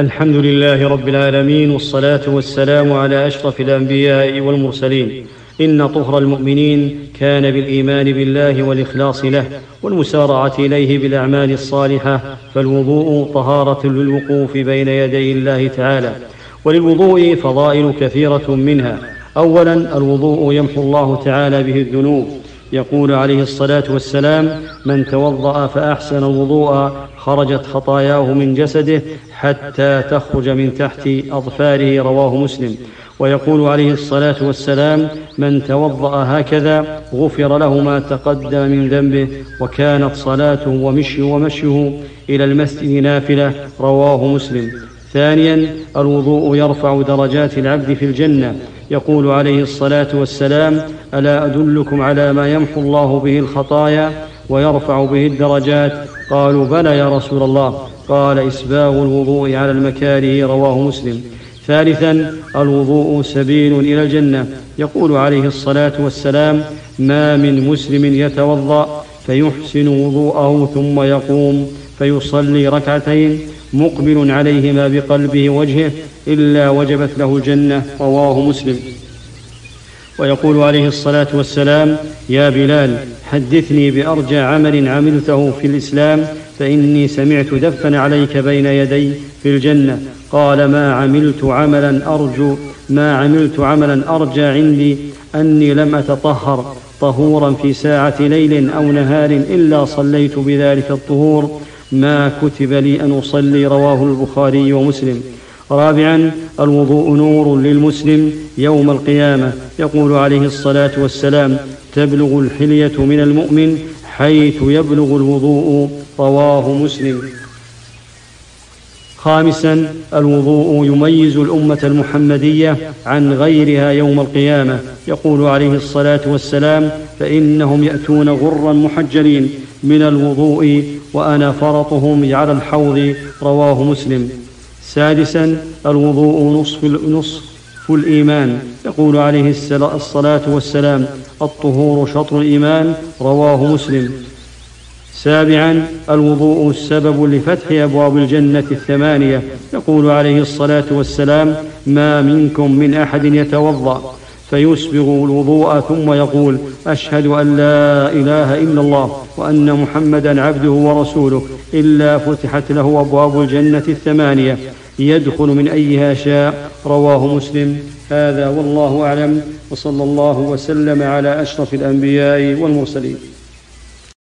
الحمد لله رب العالمين والصلاة والسلام على أشرف الأنبياء والمرسلين. إن طهر المؤمنين كان بالإيمان بالله والإخلاص له والمسارعة إليه بالأعمال الصالحة فالوضوء طهارة للوقوف بين يدي الله تعالى وللوضوء فضائل كثيرة منها. اولا الوضوء يمحو الله تعالى به الذنوب. يقول عليه الصلاة والسلام من توضأ فأحسن الوضوء خرجت خطاياه من جسده حتى تخرج من تحت أظفاره. رواه مسلم. ويقول عليه الصلاة والسلام من توضأ هكذا غفر له ما تقدم من ذنبه وكانت صلاته ومشيه ومشيه إلى المسجد نافلة. رواه مسلم. ثانيا الوضوء يرفع درجات العبد في الجنة. يقول عليه الصلاة والسلام ألا أدلكم على ما يمحو الله به الخطايا ويرفع به الدرجات؟ قالوا بلى يا رسول الله. قال إسباغ الوضوء على المكاره رواه مسلم. ثالثا الوضوء سبيل إلى الجنة. يقول عليه الصلاة والسلام ما من مسلم يتوضأ فيحسن وضوءه ثم يقوم. فيصلي ركعتين مقبل عليهما بقلبه وجهه إلا وجبت له الجنة رواه مسلم. ويقول عليه الصلاة والسلام يا بلال حدثني بأرجى عمل عملته في الإسلام فإني سمعت دفا عليك بين يدي في الجنة. قال ما عملت عملا أرجو ما عملت عملا أرجى عندي أني لم أتطهر. طهورا في ساعة ليل أو نهار إلا صليت بذلك الطهور ما كتب لي أن أصلي رواه البخاري ومسلم. رابعا الوضوء نور للمسلم يوم القيامة. يقول عليه الصلاة والسلام تبلغ الحلية من المؤمن حيث يبلغ الوضوء رواه مسلم. خامسا الوضوء يميز الأمة المحمدية عن غيرها يوم القيامة. يقول عليه الصلاة والسلام فإنهم يأتون غرا محجلين من الوضوء وأنا فرطهم على الحوض. رواه مسلم. سادسا الوضوء نصف نصف الإيمان. يقول عليه الصلاة والسلام الطهور شطر الإيمان. رواه مسلم. سابعا الوضوء سبب لفتح أبواب الجنة الثمانية. يقول عليه الصلاة والسلام ما منكم من أحد يتوضأ. فيسبغ الوضوء ثم يقول أشهد أن لا إله إلا الله وأن محمدا عبده ورسوله. إلا فتحت له أبواب الجنة الثمانية. يدخل من أيها شاء. رواه مسلم. هذا والله أعلم. وصلى الله وسلم على أشرف الأنبياء والمرسلين.